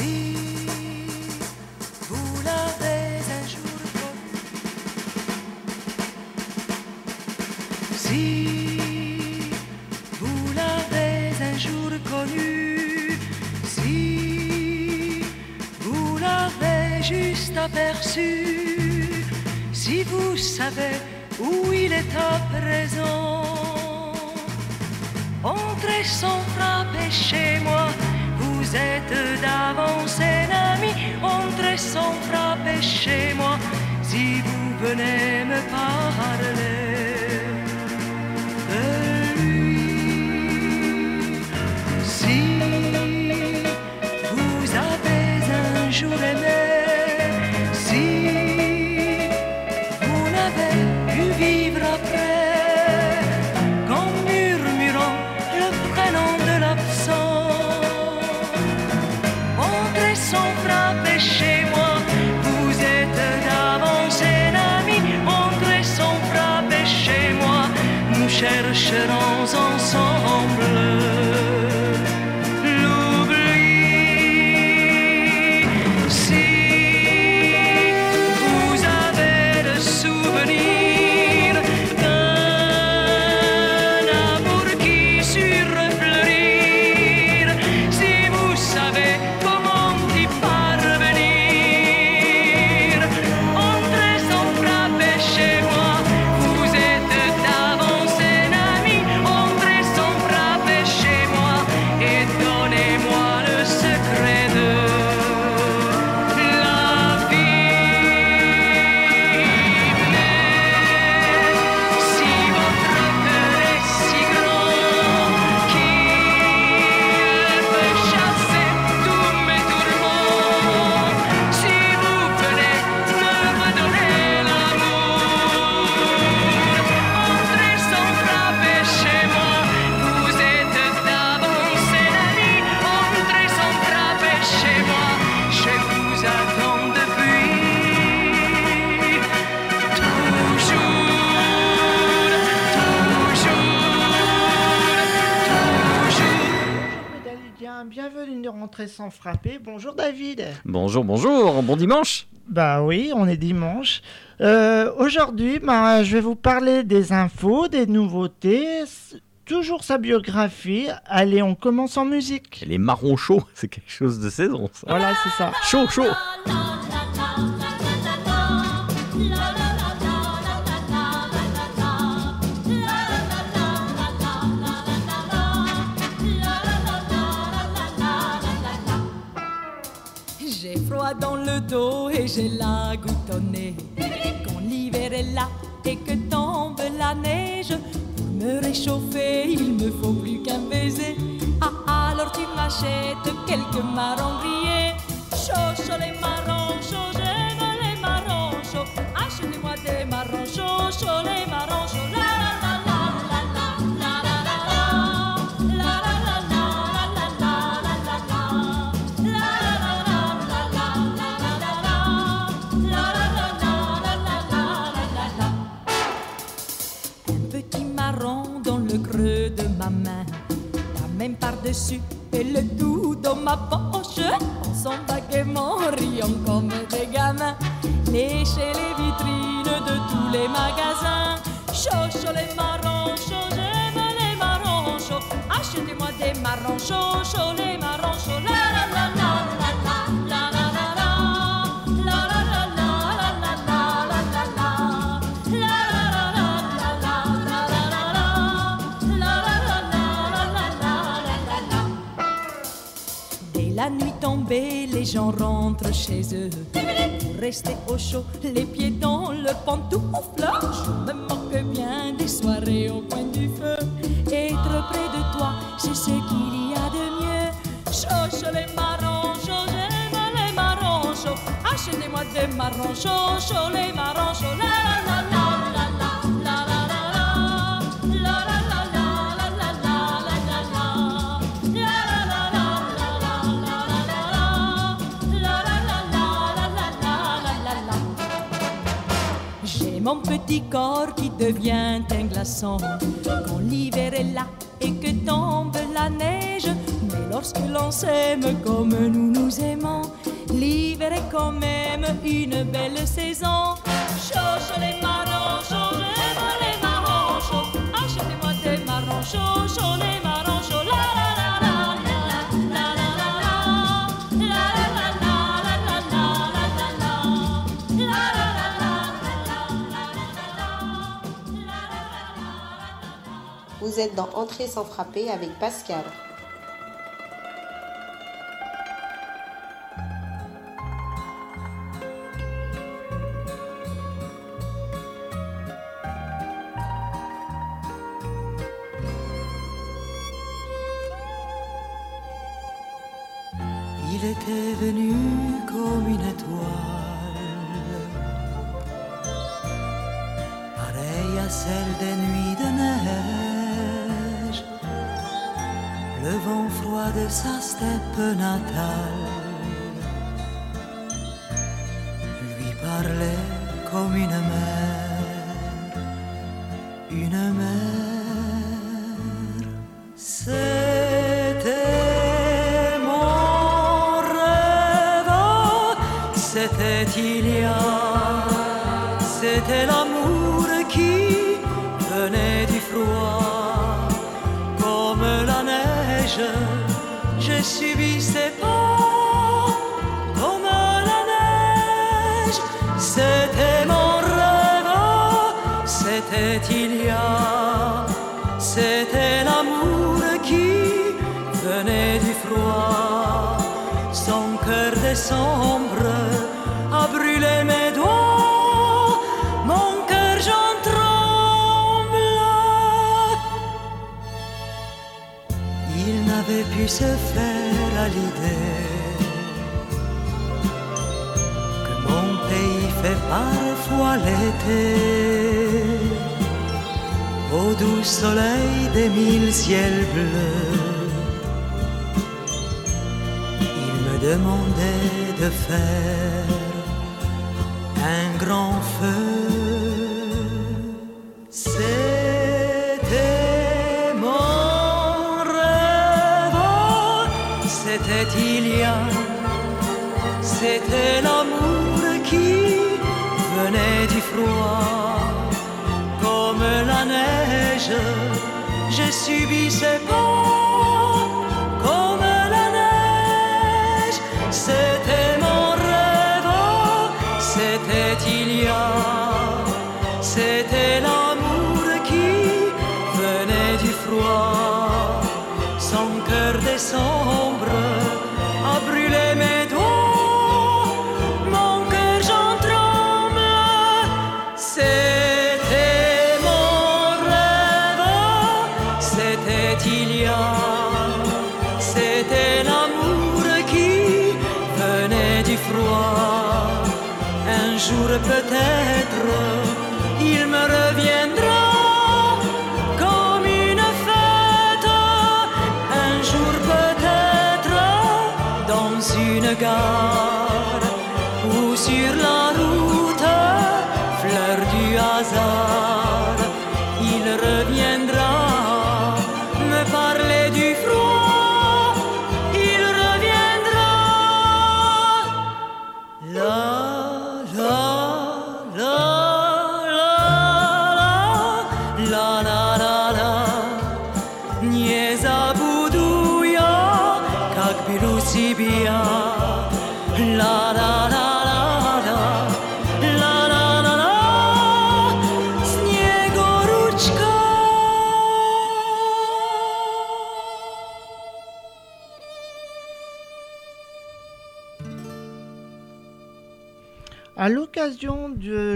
Si vous l'avez un jour connu, si vous l'avez un jour connu, si vous l'avez juste aperçu, si vous savez où il est à présent, entrez sans Si vous venez me parler sans frapper. Bonjour David. Bonjour, bonjour, bon dimanche. Bah oui, on est dimanche. Euh, Aujourd'hui, bah, je vais vous parler des infos, des nouveautés, toujours sa biographie. Allez, on commence en musique. Les marrons chauds, c'est quelque chose de saison, ça. Voilà, c'est ça. Chaud, chaud. Et j'ai la goutte au nez. Quand l'hiver est là et que tombe la neige, pour me réchauffer, il me faut plus qu'un baiser. Ah, alors tu m'achètes quelques marrons grillés. Chaud, chaud, les marrons chauds, j'aime les marrons chauds. Achetez-moi des marrons chauds, chauds, les marrons chauds. Ma main, par-dessus et le tout dans ma poche. On s'en gaiement, riant comme des gamins, lécher les vitrines de tous les magasins. Chaud, les marrons j'aime les marrons. Achetez-moi des marrons chauds, les gens rentrent chez eux. Pour rester au chaud, les pieds dans le pantoufle. Je me moque bien des soirées au coin du feu. Être près de toi, c'est ce qu'il y a de mieux. Chaud, les marrons j'aime les marrons. Achetez-moi des marrons chauds, les marrons la la la mon petit corps qui devient un glaçon quand l'hiver est là et que tombe la neige. Mais lorsque l'on s'aime comme nous nous aimons. L'hiver est quand même une belle saison. Chaud les marrons, chaud, j'aime les marrons chauds. Achetez-moi des marrons chauds, chaud les Vous êtes dans Entrée sans frapper avec Pascal. Il était venu comme une étoile, pareille à celle des nuits de neige. Le vent froid de sa steppe natale. Lui parlait comme une mère, une mère. C'était mon rêve, c'était il y a, c'était l'amour se faire à l'idée que mon pays fait parfois l'été au doux soleil des mille ciels bleus. Il me demandait de faire 谁怕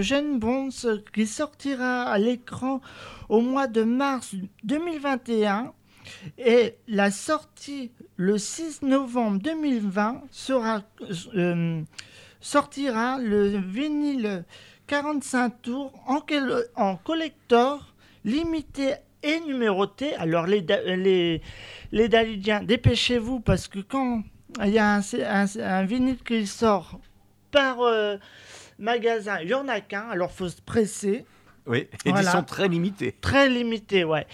de Jane Bonds qui sortira à l'écran au mois de mars 2021 et la sortie le 6 novembre 2020 sera, euh, sortira le vinyle 45 tours en, en collector limité et numéroté. Alors les, Da- les, les Dalidiens, dépêchez-vous parce que quand il y a un vinyle qui sort par euh, magasin, il n'y en a qu'un, alors faut se presser. Oui, édition Voilà. très limitée. Très limité, ouais.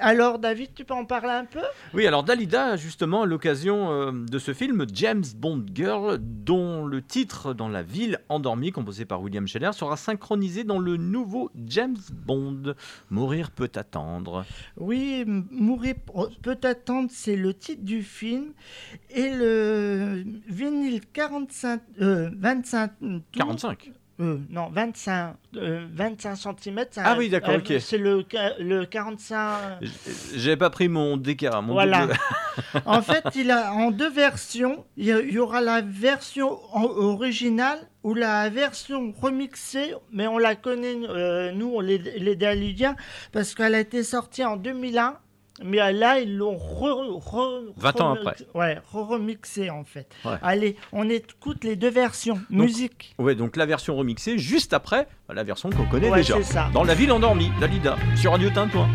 Alors, David, tu peux en parler un peu? Oui, alors Dalida, justement, à l'occasion euh, de ce film James Bond Girl, dont le titre dans la ville endormie, composé par William Scheller, sera synchronisé dans le nouveau James Bond. Mourir peut attendre. Oui, Mourir peut attendre, c'est le titre du film. Et le vinyle 45, euh, 25 tours, 45. Euh, non, 25, euh, 25 cm. Ah oui, d'accord, ok. C'est le, le 45. J- J'avais pas pris mon DK, mon Voilà. double- en fait, il a en deux versions. Il y, aura la version originale ou la version remixée, mais on la connaît, euh, nous, les, les Dalydiens, parce qu'elle a été sortie en 2001. Mais là, ils l'ont re, re- 20 ans après. Ouais, remixé en fait. Ouais. Allez, on écoute les deux versions. Musique. Ouais, donc la version remixée juste après la version qu'on connaît Ouais, déjà. ça. Dans la ville endormie, Dalida, sur Radio Tintouin.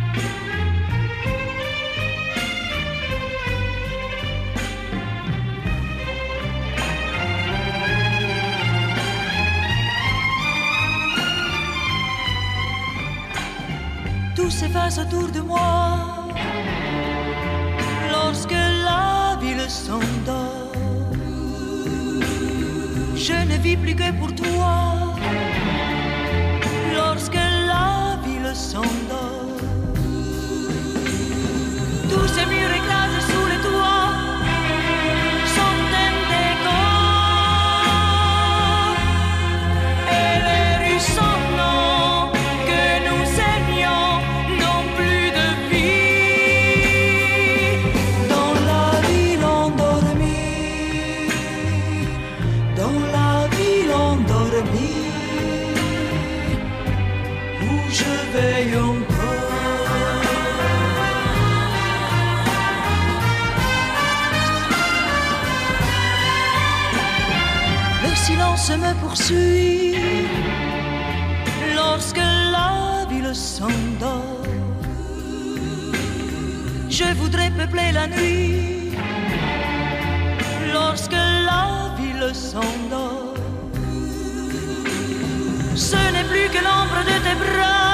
tout s'efface autour de moi lorsque la ville s'endort. Je ne vis plus que pour toi lorsque la ville s'endort. Tous ces murs écrasés poursuit lorsque la ville s'endort. Je voudrais peupler la nuit lorsque la ville s'endort. Ce n'est plus que l'ombre de tes bras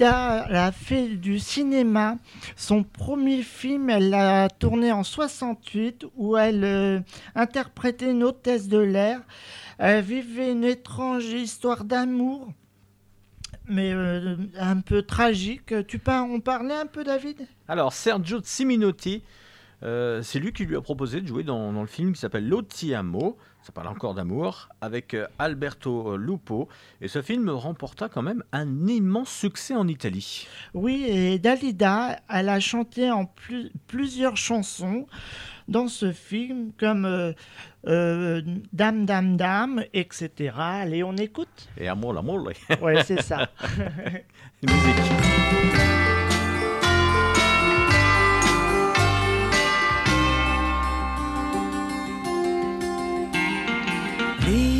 elle a fait du cinéma. Son premier film, elle l'a tourné en 68 où elle euh, interprétait une hôtesse de l'air. Elle vivait une étrange histoire d'amour, mais euh, un peu tragique. Tu peux en parler un peu, David? Alors, Sergio Siminotti, euh, c'est lui qui lui a proposé de jouer dans, dans le film qui s'appelle L'Otiamo, ça parle encore d'amour, avec euh, Alberto Lupo. Et ce film remporta quand même un immense succès en Italie. Oui, et Dalida, elle a chanté en plus- plusieurs chansons dans ce film, comme euh, euh, Dame, Dame, Dame, etc. Allez, on écoute Et amour, l'amour. Ouais, c'est ça. musique. Hey.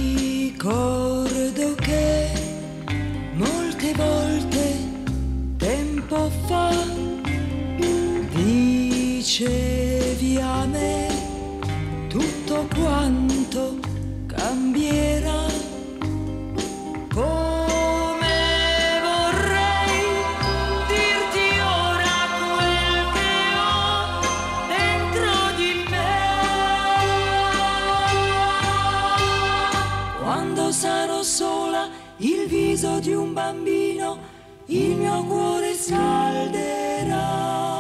Di un bambino, il mio cuore scalderà.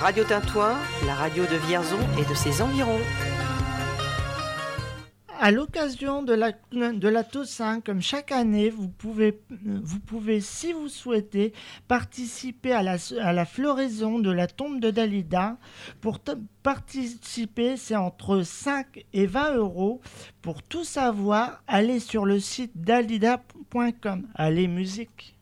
Radio Tintoin, la radio de Vierzon et de ses environs. À l'occasion de la, de Toussaint, comme chaque année, vous pouvez, si vous souhaitez, participer à la, à la floraison de la tombe de Dalida. Pour participer, c'est entre 5 et 20 euros. Pour tout savoir, allez sur le site dalida.com. Allez, musique!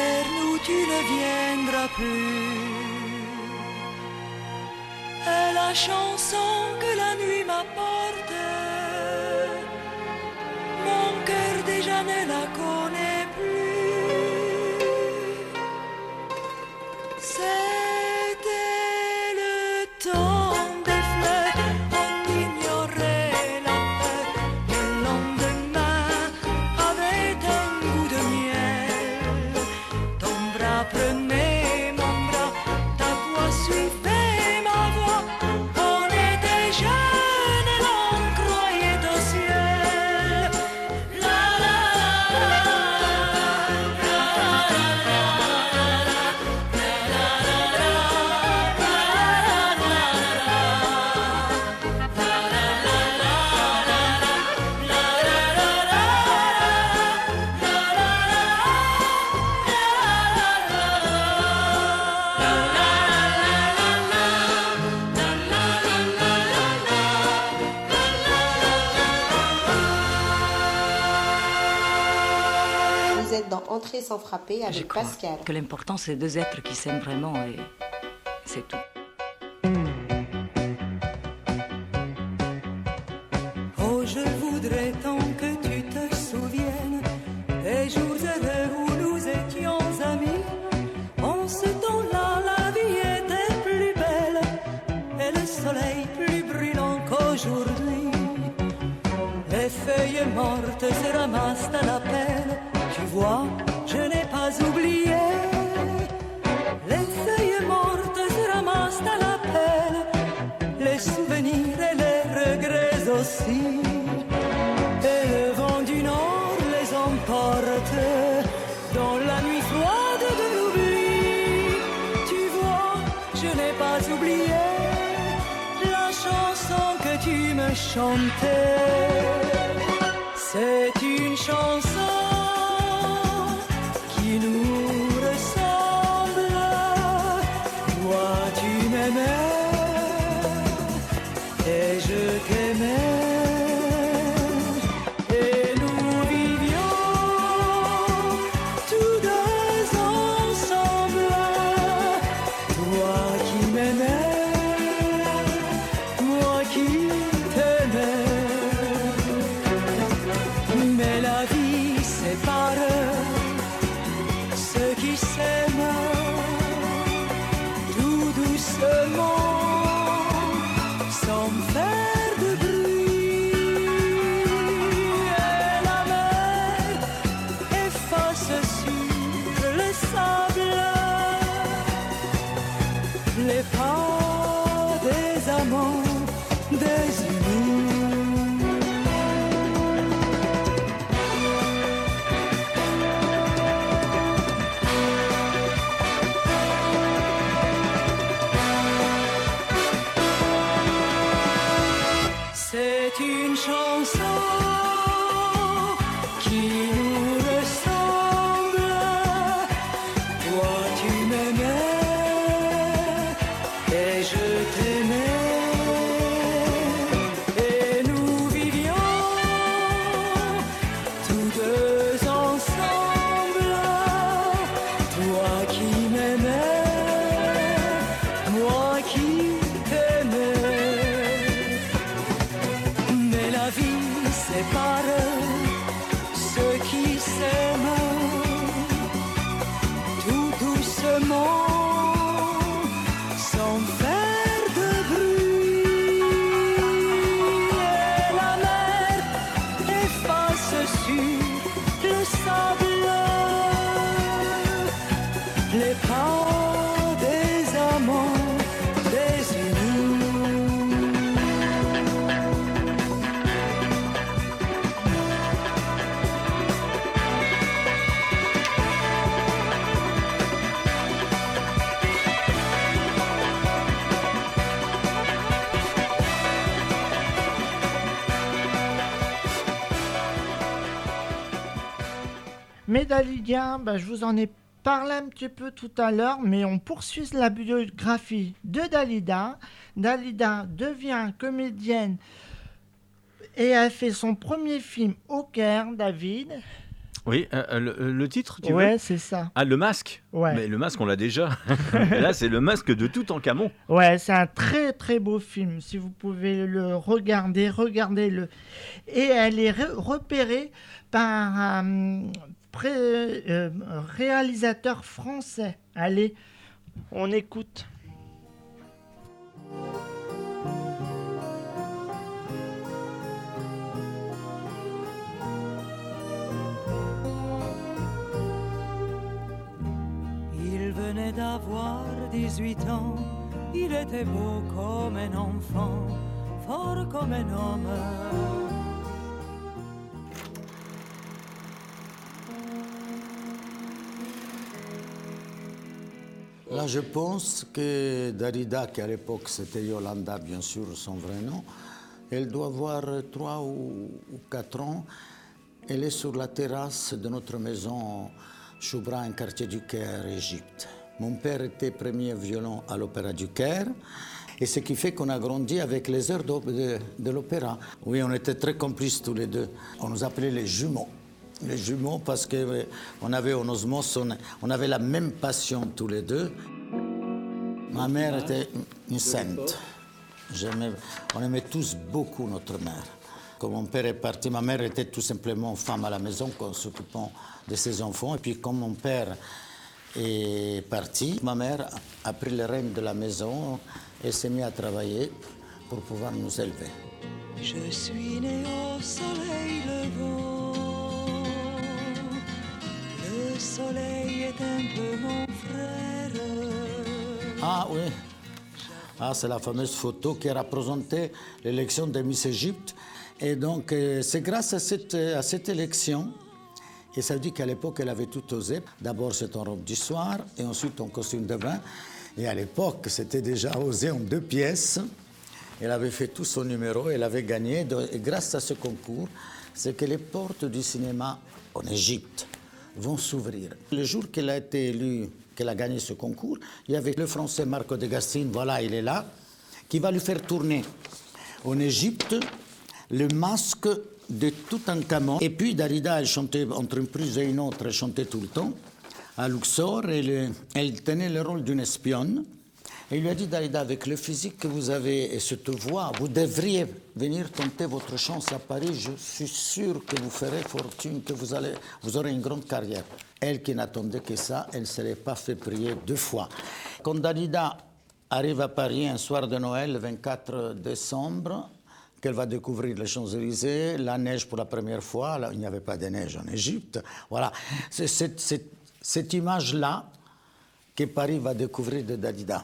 Taverne où tu ne viendras plus. Et la chanson que la nuit m'apporte, mon cœur déjà ne la connaît Entrer sans frapper Je avec crois Pascal. que l'important, c'est deux êtres qui s'aiment vraiment et c'est tout. Oh, je voudrais tant que tu te souviennes des jours heureux où nous étions amis. En ce temps-là, la vie était plus belle et le soleil plus brûlant qu'aujourd'hui. Les feuilles mortes se ramassent à la pelle. Tu vois, je n'ai pas oublié. Les feuilles mortes se ramassent à la pelle. Les souvenirs et les regrets aussi. Et le vent du nord les emporte dans la nuit froide de l'oubli. Tu vois, je n'ai pas oublié la chanson que tu me chantais. C'est une chanson vie sépare ceux qui s'aiment tout doucement, Mais Dalidia, bah, je vous en ai parlé un petit peu tout à l'heure, mais on poursuit la biographie de Dalida. Dalida devient comédienne et a fait son premier film au Caire, David. Oui, euh, euh, le, le titre, tu veux ouais, c'est ça. Ah, le masque Ouais. Mais le masque, on l'a déjà. Et là, c'est le masque de tout en camon. Ouais, c'est un très très beau film. Si vous pouvez le regarder, regardez-le. Et elle est ré- repérée par pré- euh, réalisateur français. Allez, on écoute. Il venait d'avoir 18 ans, il était beau comme un enfant, fort comme un homme. Là, je pense que Darida, qui à l'époque c'était Yolanda, bien sûr, son vrai nom, elle doit avoir trois ou ou quatre ans. Elle est sur la terrasse de notre maison Choubra, un quartier du Caire, Égypte. Mon père était premier violon à l'Opéra du Caire. Et ce qui fait qu'on a grandi avec les heures de l'opéra. Oui, on était très complices tous les deux. On nous appelait les jumeaux. Les jumeaux parce qu'on avait en on, avait la même passion tous les deux. Ma mère était une sainte. On aimait tous beaucoup notre mère. Quand mon père est parti, ma mère était tout simplement femme à la maison, s'occupant de ses enfants. Et puis quand mon père est parti, ma mère a pris les rênes de la maison et s'est mise à travailler pour pouvoir nous élever. Je suis né au soleil levant. Le soleil est un peu mon frère. Ah oui. Ah, c'est la fameuse photo qui représentait l'élection de Miss Égypte. Et donc, euh, c'est grâce à cette, à cette élection, et ça veut dire qu'à l'époque, elle avait tout osé. D'abord, c'est en robe du soir, et ensuite en costume de bain. Et à l'époque, c'était déjà osé en deux pièces. Elle avait fait tout son numéro, elle avait gagné. Et grâce à ce concours, c'est que les portes du cinéma en Égypte vont s'ouvrir. Le jour qu'elle a été élue, qu'elle a gagné ce concours, il y avait le français Marco de Gastrine, voilà, il est là, qui va lui faire tourner en Égypte le masque de Toutankhamon. Et puis Darida, elle chantait entre une prise et une autre, elle chantait tout le temps. À Luxor, elle tenait le rôle d'une espionne. Et il lui a dit, Darida, avec le physique que vous avez et cette voix, vous devriez venir tenter votre chance à Paris. Je suis sûr que vous ferez fortune, que vous, allez, vous aurez une grande carrière. Elle qui n'attendait que ça, elle ne s'est pas fait prier deux fois. Quand Darida arrive à Paris un soir de Noël, le 24 décembre, qu'elle va découvrir les Champs-Élysées, la neige pour la première fois. Là, il n'y avait pas de neige en Égypte. Voilà. C'est cette, cette- cette image-là que Paris va découvrir de Dalida.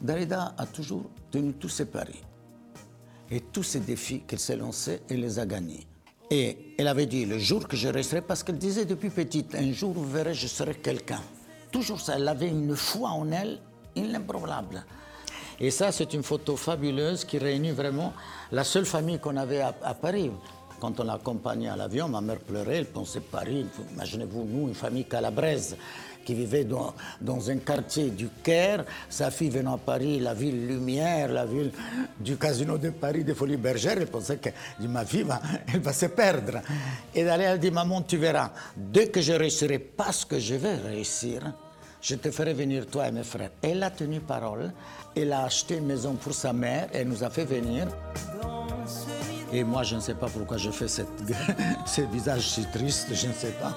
Dalida a toujours tenu tous ses paris. Et tous ces défis qu'elle s'est lancés, elle les a gagnés. Et elle avait dit, le jour que je resterai, parce qu'elle disait depuis petite, un jour vous verrez, je serai quelqu'un. Toujours ça, elle avait une foi en elle inébranlable. Et ça, c'est une photo fabuleuse qui réunit vraiment la seule famille qu'on avait à, Paris. Quand on l'a accompagnée à l'avion, ma mère pleurait, elle pensait Paris. Imaginez-vous, nous, une famille calabraise qui vivait dans, dans un quartier du Caire, sa fille venant à Paris, la ville lumière, la ville du casino de Paris, des Folies Bergères, elle pensait que ma fille, va, elle va se perdre. Et d'aller, elle dit, maman, tu verras, dès que je réussirai, parce que je vais réussir, je te ferai venir toi et mes frères. Elle a tenu parole, elle a acheté une maison pour sa mère, elle nous a fait venir. Et moi, je ne sais pas pourquoi je fais cette, ce visage si triste, je ne sais pas.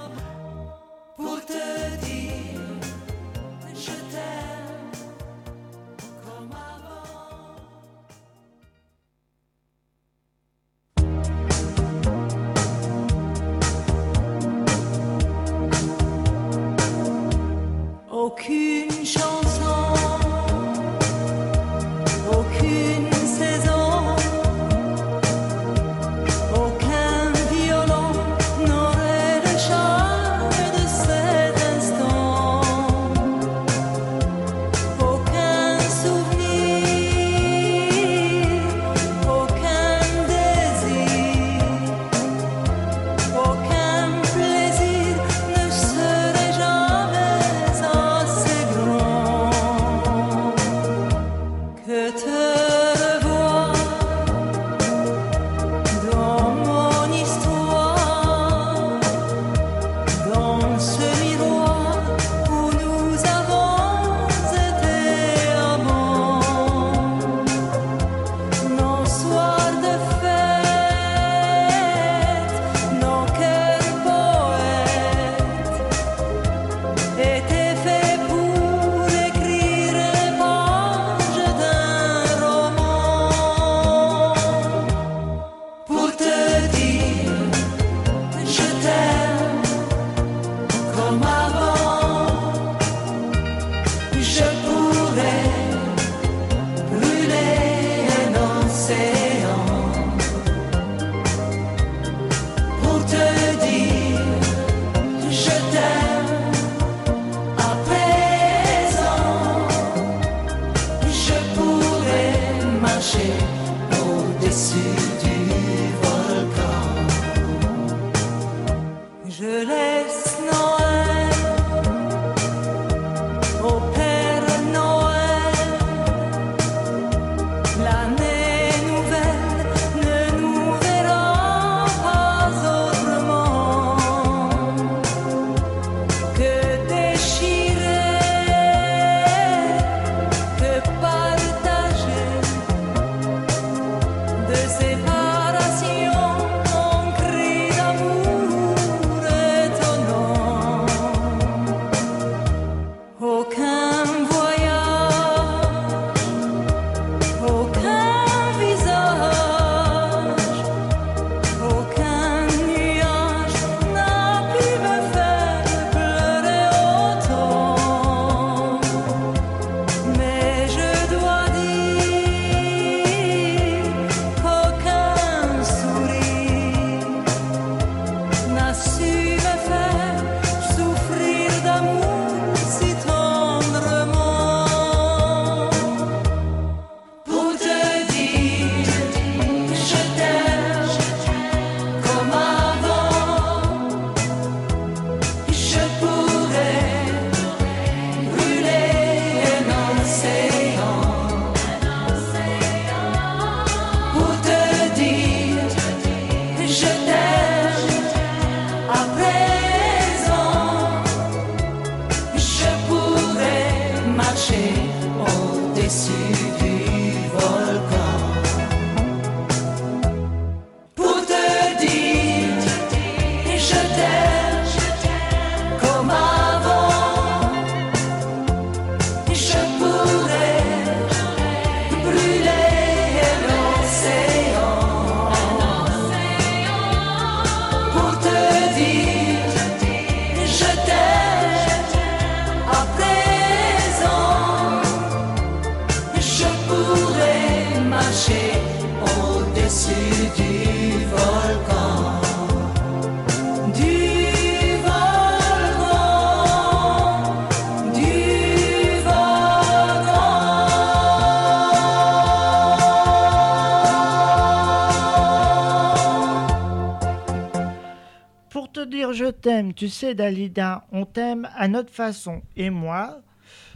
T'aime, tu sais Dalida, on t'aime à notre façon. Et moi,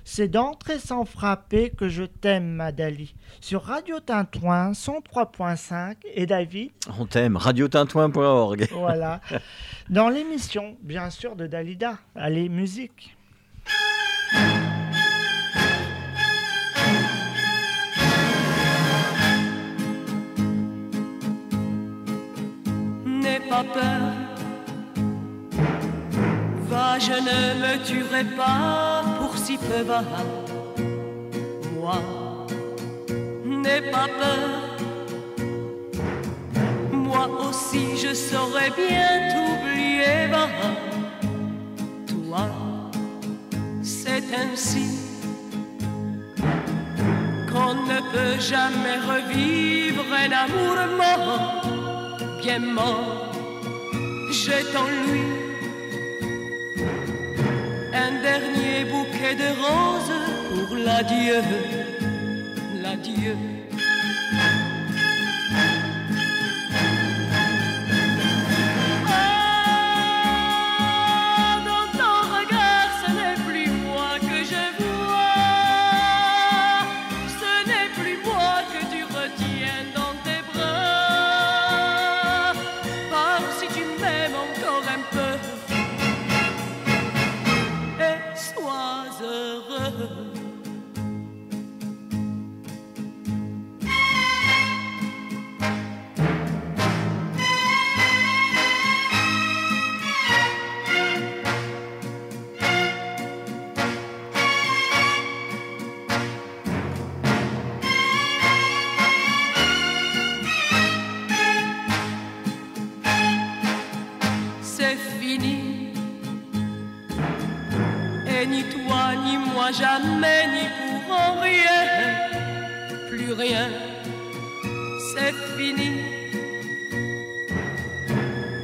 c'est d'entrer sans frapper que je t'aime, ma Dali. Sur Radio Tintouin 103.5 et David, On t'aime, radiotintouin.org. voilà, dans l'émission, bien sûr, de Dalida. Allez, musique. N'aie pas peur, je ne me tuerai pas pour si peu va. Moi, n'aie pas peur, moi aussi je saurais bien t'oublier, va. Toi, c'est ainsi qu'on ne peut jamais revivre un amour mort bien mort, jette en lui dernier bouquet de roses pour l'adieu, l'adieu. Toi, ni moi, jamais, ni pour rien, plus rien, c'est fini.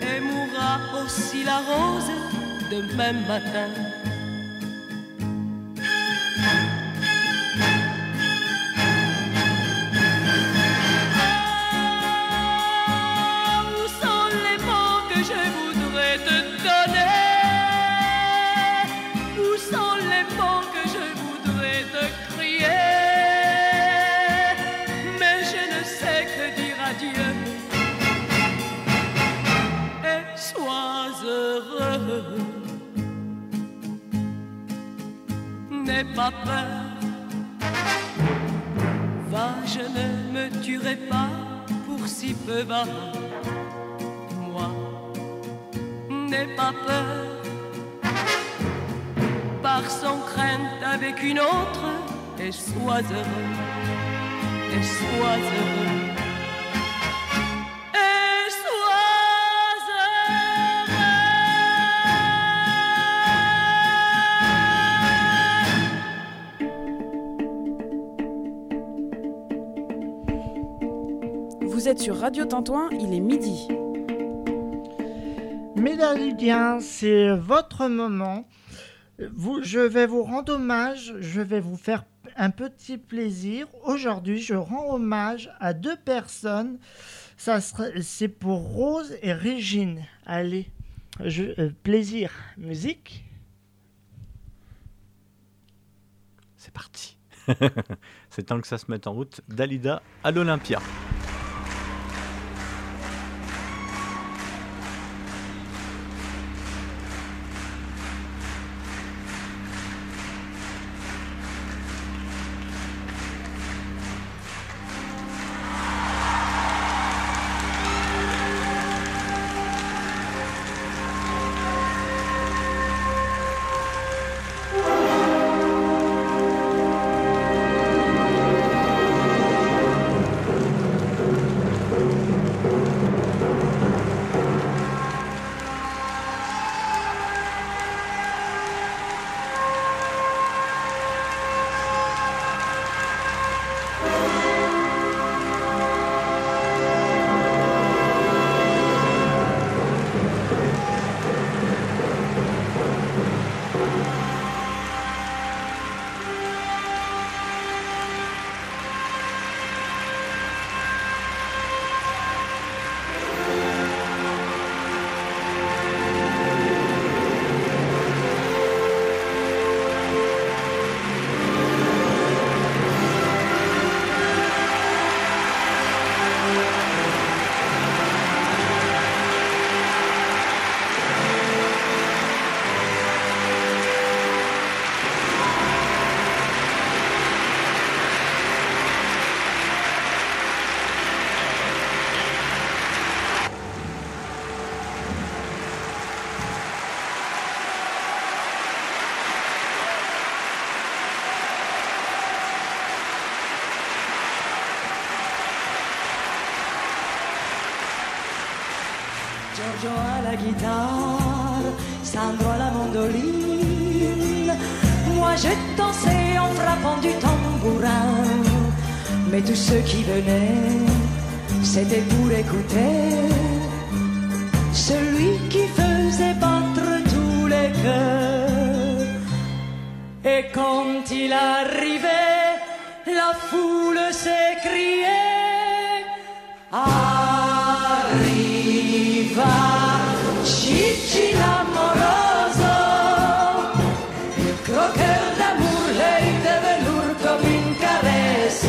Et mourra aussi la rose demain matin. N'aie pas peur Va, je ne me tuerai pas pour si peu va. Moi, n'aie pas peur. Par sans crainte avec une autre, et sois heureux, et sois heureux. Êtes sur Radio Tintouin, il est midi. Médalidiens, c'est votre moment. Vous, je vais vous rendre hommage, je vais vous faire un petit plaisir. Aujourd'hui, je rends hommage à deux personnes. Ça C'est pour Rose et Régine. Allez, je, euh, plaisir. Musique. C'est parti. C'est temps que ça se mette en route. Dalida à l'Olympia. À la guitare, Sandro à la mandoline. Moi je dansais en frappant du tambourin. Mais tous ceux qui venaient, c'était pour écouter celui qui faisait battre tous les cœurs. Et quand il arrivait, la foule s'écriait Arriva Gigi l'amoroso, croqueur d'amour, l'œil de velours comme une caresse.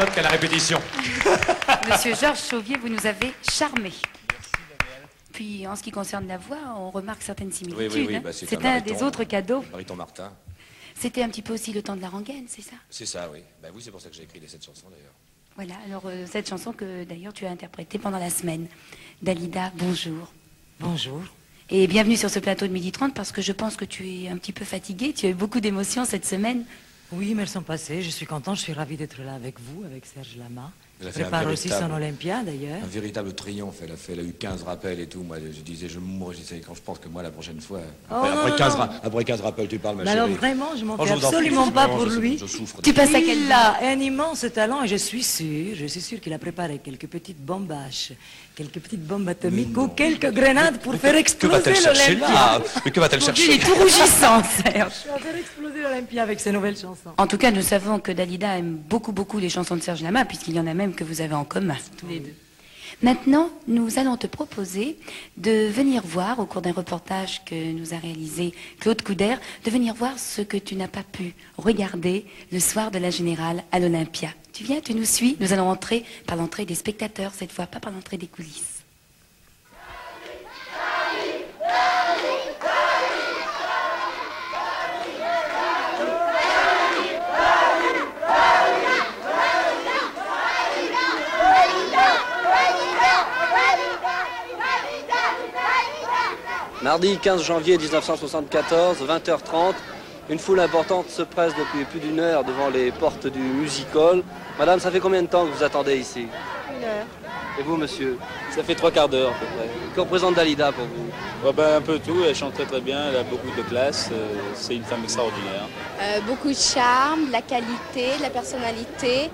Note qu'à la répétition. Monsieur Georges Chauvier, vous nous avez charmé. Puis en ce qui concerne la voix, on remarque certaines similitudes. Oui, oui, oui, hein. bah, c'est un un des autres cadeaux. Mariton Martin. C'était un petit peu aussi le temps de la rengaine, c'est ça? C'est ça, oui. Bah oui, c'est pour ça que j'ai écrit les sept chansons d'ailleurs. Voilà, alors euh, cette chanson que d'ailleurs tu as interprétée pendant la semaine. Dalida, bonjour. Bonjour. Et bienvenue sur ce plateau de midi 30 parce que je pense que tu es un petit peu fatiguée, tu as eu beaucoup d'émotions cette semaine. Oui, mais elles sont passées. Je suis contente, je suis ravie d'être là avec vous, avec Serge Lama. Elle a fait un prépare aussi son Olympia d'ailleurs. Un véritable triomphe. Elle a, fait, elle a eu 15 rappels et tout. Moi, je disais, je disais, quand je pense que moi, la prochaine fois. Oh, Après, non, après non, 15, non. ra- après 15 rappels, tu parles, ma Mais chérie. alors vraiment, je m'en Oh, fais absolument pas pour je- lui. je souffre. Tu passes à quel Il a un immense talent et je suis sûre, je suis sûre qu'il a préparé quelques petites bombaches, quelques petites bombes atomiques ou quelques grenades pour faire exploser l'Olympia. Mais que va-t-elle chercher il est tout rougissant, Serge. Je vais faire exploser l'Olympia avec ces nouvelles chansons. En tout cas, nous savons que Dalida aime beaucoup, beaucoup les chansons de Serge Lama, puisqu'il y en a même que vous avez en commun, tous les deux. Maintenant, nous allons te proposer de venir voir, au cours d'un reportage que nous a réalisé Claude Couder, de venir voir ce que tu n'as pas pu regarder le soir de la Générale à l'Olympia. Tu viens, tu nous suis. Nous allons entrer par l'entrée des spectateurs cette fois, pas par l'entrée des coulisses. Mardi 15 janvier 1974, 20h30, une foule importante se presse depuis plus d'une heure devant les portes du music hall. Madame, ça fait combien de temps que vous attendez ici? Une heure. Et vous, monsieur? Ça fait trois quarts d'heure à peu près. Que représente Dalida pour vous? Ouais, ben, un peu tout, elle chante très très bien, elle a beaucoup de classe, euh, c'est une femme extraordinaire. Euh, beaucoup de charme, de la qualité, de la personnalité.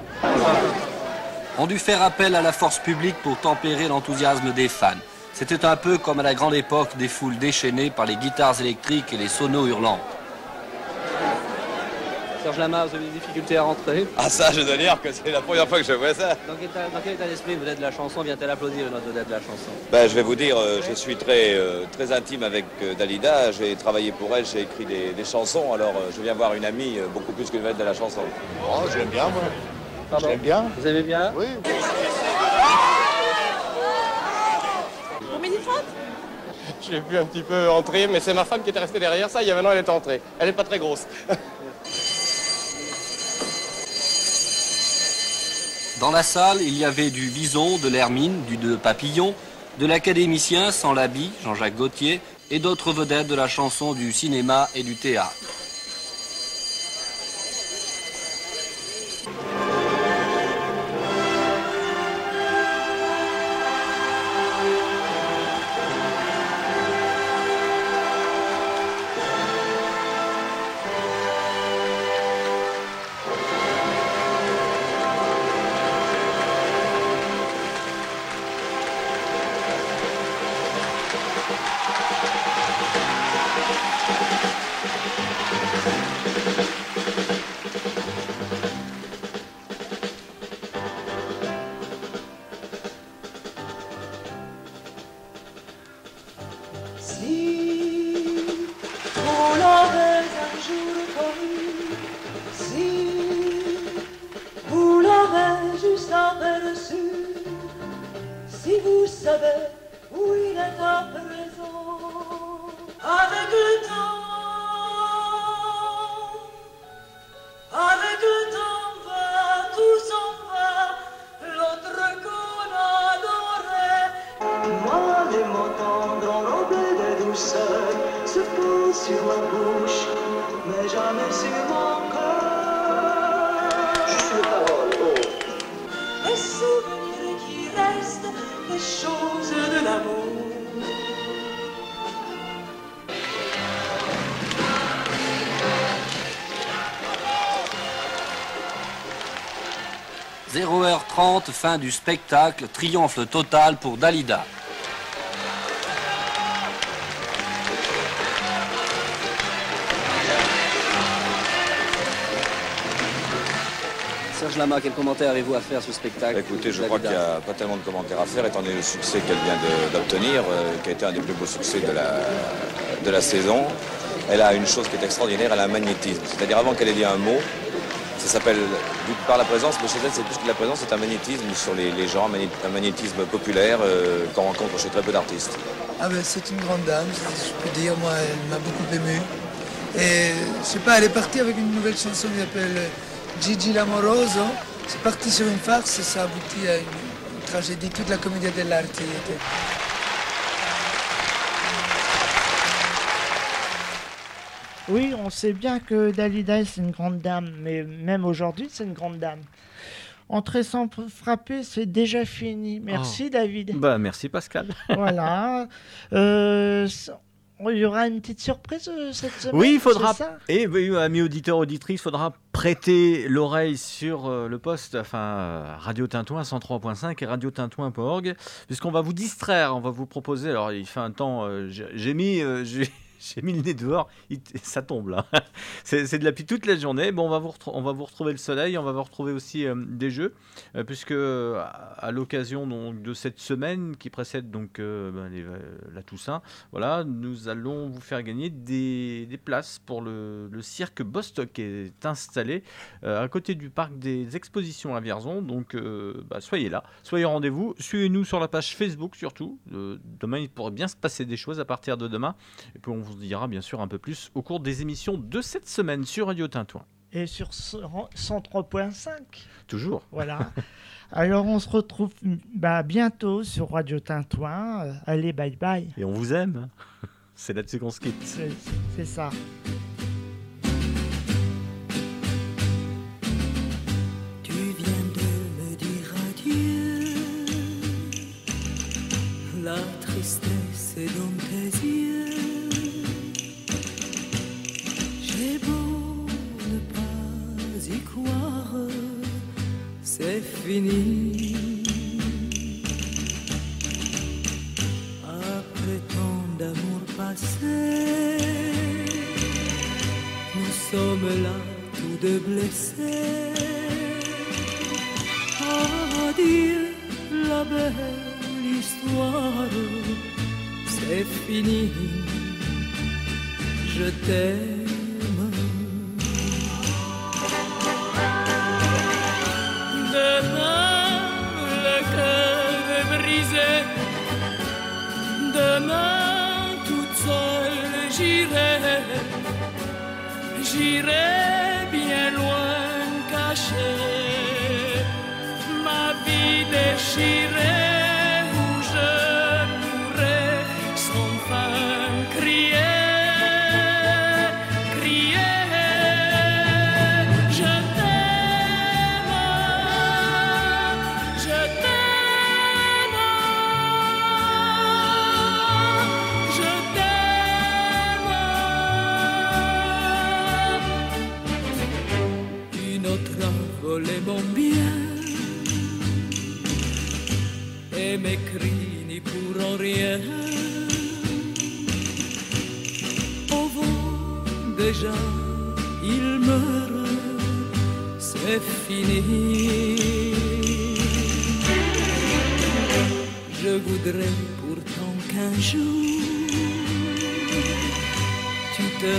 On dut faire appel à la force publique pour tempérer l'enthousiasme des fans. C'était un peu comme à la grande époque des foules déchaînées par les guitares électriques et les sonos hurlants. Serge Lama, vous avez des difficultés à rentrer? Ah ça, je dois dire que c'est la première fois que je vois ça. Dans quel état, d'esprit vous êtes de la chanson Vient-elle applaudir notre vedette de la chanson? Ben, je vais vous dire, euh, je suis très, euh, très intime avec euh, Dalida. J'ai travaillé pour elle, j'ai écrit des, des chansons. Alors, euh, je viens voir une amie euh, beaucoup plus qu'une vedette de la chanson. Oh, je l'aime bien, moi. Pardon J'aime bien. Vous aimez bien? Oui. Pour minute 30 Je l'ai un petit peu entrer, mais c'est ma femme qui était restée derrière ça. Il y a maintenant, elle est entrée. Elle n'est pas très grosse. Dans la salle, il y avait du Vison, de l'Hermine, du De Papillon, de l'académicien sans l'habit, Jean-Jacques Gaultier, et d'autres vedettes de la chanson du cinéma et du théâtre. 0h30, fin du spectacle, triomphe total pour Dalida. Serge Lama, quel commentaire avez-vous à faire sur ce spectacle Écoutez, je crois qu'il n'y a pas tellement de commentaires à faire, étant donné le succès qu'elle vient d'obtenir, euh, qui a été un des plus beaux succès de la, de la saison. Elle a une chose qui est extraordinaire, elle a un magnétisme. C'est-à-dire, avant qu'elle ait dit un mot, ça s'appelle, par la présence, mais chez elle, c'est plus que la présence, c'est un magnétisme sur les, gens, un magné- un magnétisme populaire euh, qu'on rencontre chez très peu d'artistes. Ah ben, c'est une grande dame, je peux dire, moi, elle m'a beaucoup ému. Et je sais pas, elle est partie avec une nouvelle chanson qui s'appelle Gigi l'amoroso. C'est parti sur une farce et ça aboutit à une, tragédie, toute la comédie dell'arte. était. Oui, on sait bien que Dalida c'est une grande dame, mais même aujourd'hui c'est une grande dame. Entrer sans frapper, c'est déjà fini. Merci Oh. David. Bah, merci Pascal. voilà. Euh, ça- il y aura une petite surprise euh, cette semaine. Oui, il faudra. Et oui, amis auditeurs, auditrices, il faudra prêter l'oreille sur euh, le poste, enfin, euh, Radio Tintouin 103.5 et radiotintouin.org, puisqu'on va vous distraire, on va vous proposer. Alors, il fait un temps, euh, j'ai mis, j'ai mis le nez dehors, ça tombe là. C'est de la pluie toute la journée. Bon, on va vous, on va vous retrouver le soleil, on va vous retrouver aussi euh, des jeux, euh, puisque à, l'occasion de cette semaine qui précède donc euh, ben, les- la Toussaint, voilà, nous allons vous faire gagner des, des places pour le, le cirque Bostock qui est installé à côté du parc des expositions à Vierzon. Donc, bah, soyez là, soyez au rendez-vous. Suivez-nous sur la page Facebook surtout. Demain, il pourrait bien se passer des choses à partir de demain. Vous dira bien sûr un peu plus au cours des émissions de cette semaine sur Radio Tintouin. Et sur 103.5. Toujours. Voilà. Alors on se retrouve bah, bientôt sur Radio Tintouin. Euh, allez, bye bye. Et on vous aime. C'est là-dessus qu'on se quitte. C'est ça. Tu viens de me dire adieu. La tristesse est dans tes yeux. C'est fini. Après tant d'amour passé, nous sommes là tous deux blessés. Adieu, la belle histoire, c'est fini. Je t'aime. Demain, toute seule, j'irai. J'irai bien loin cacher ma vie déchirée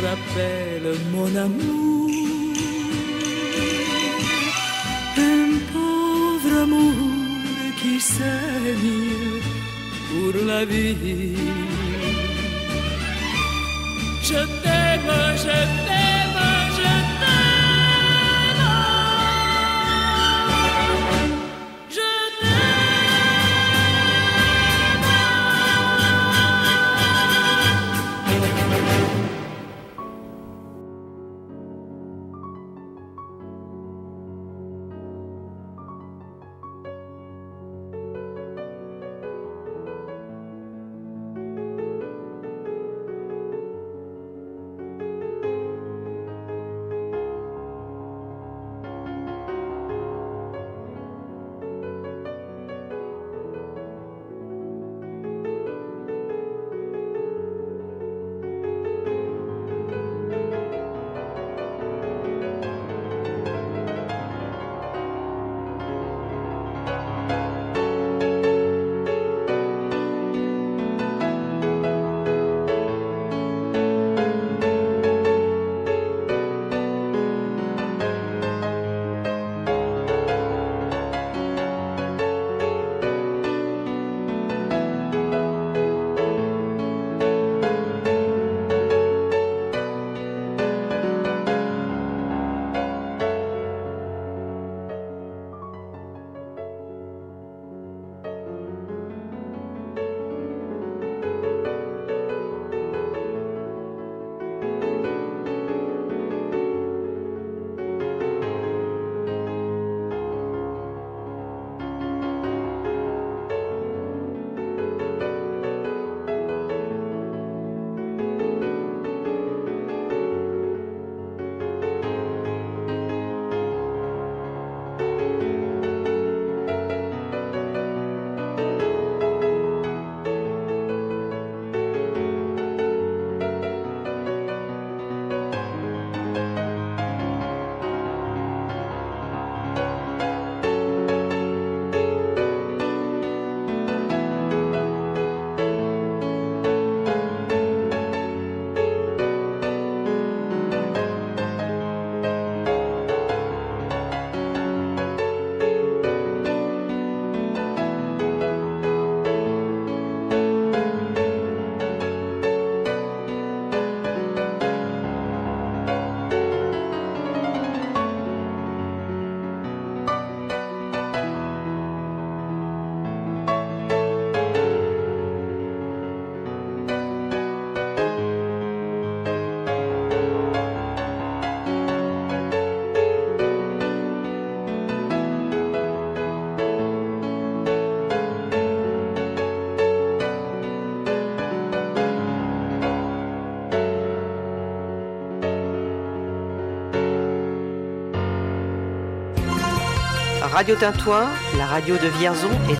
rappelles mon amour. Un pauvre amour qui saigne pour la vie. Je t'aime, je t'aime, Radio Tintoin, la radio de Vierzon et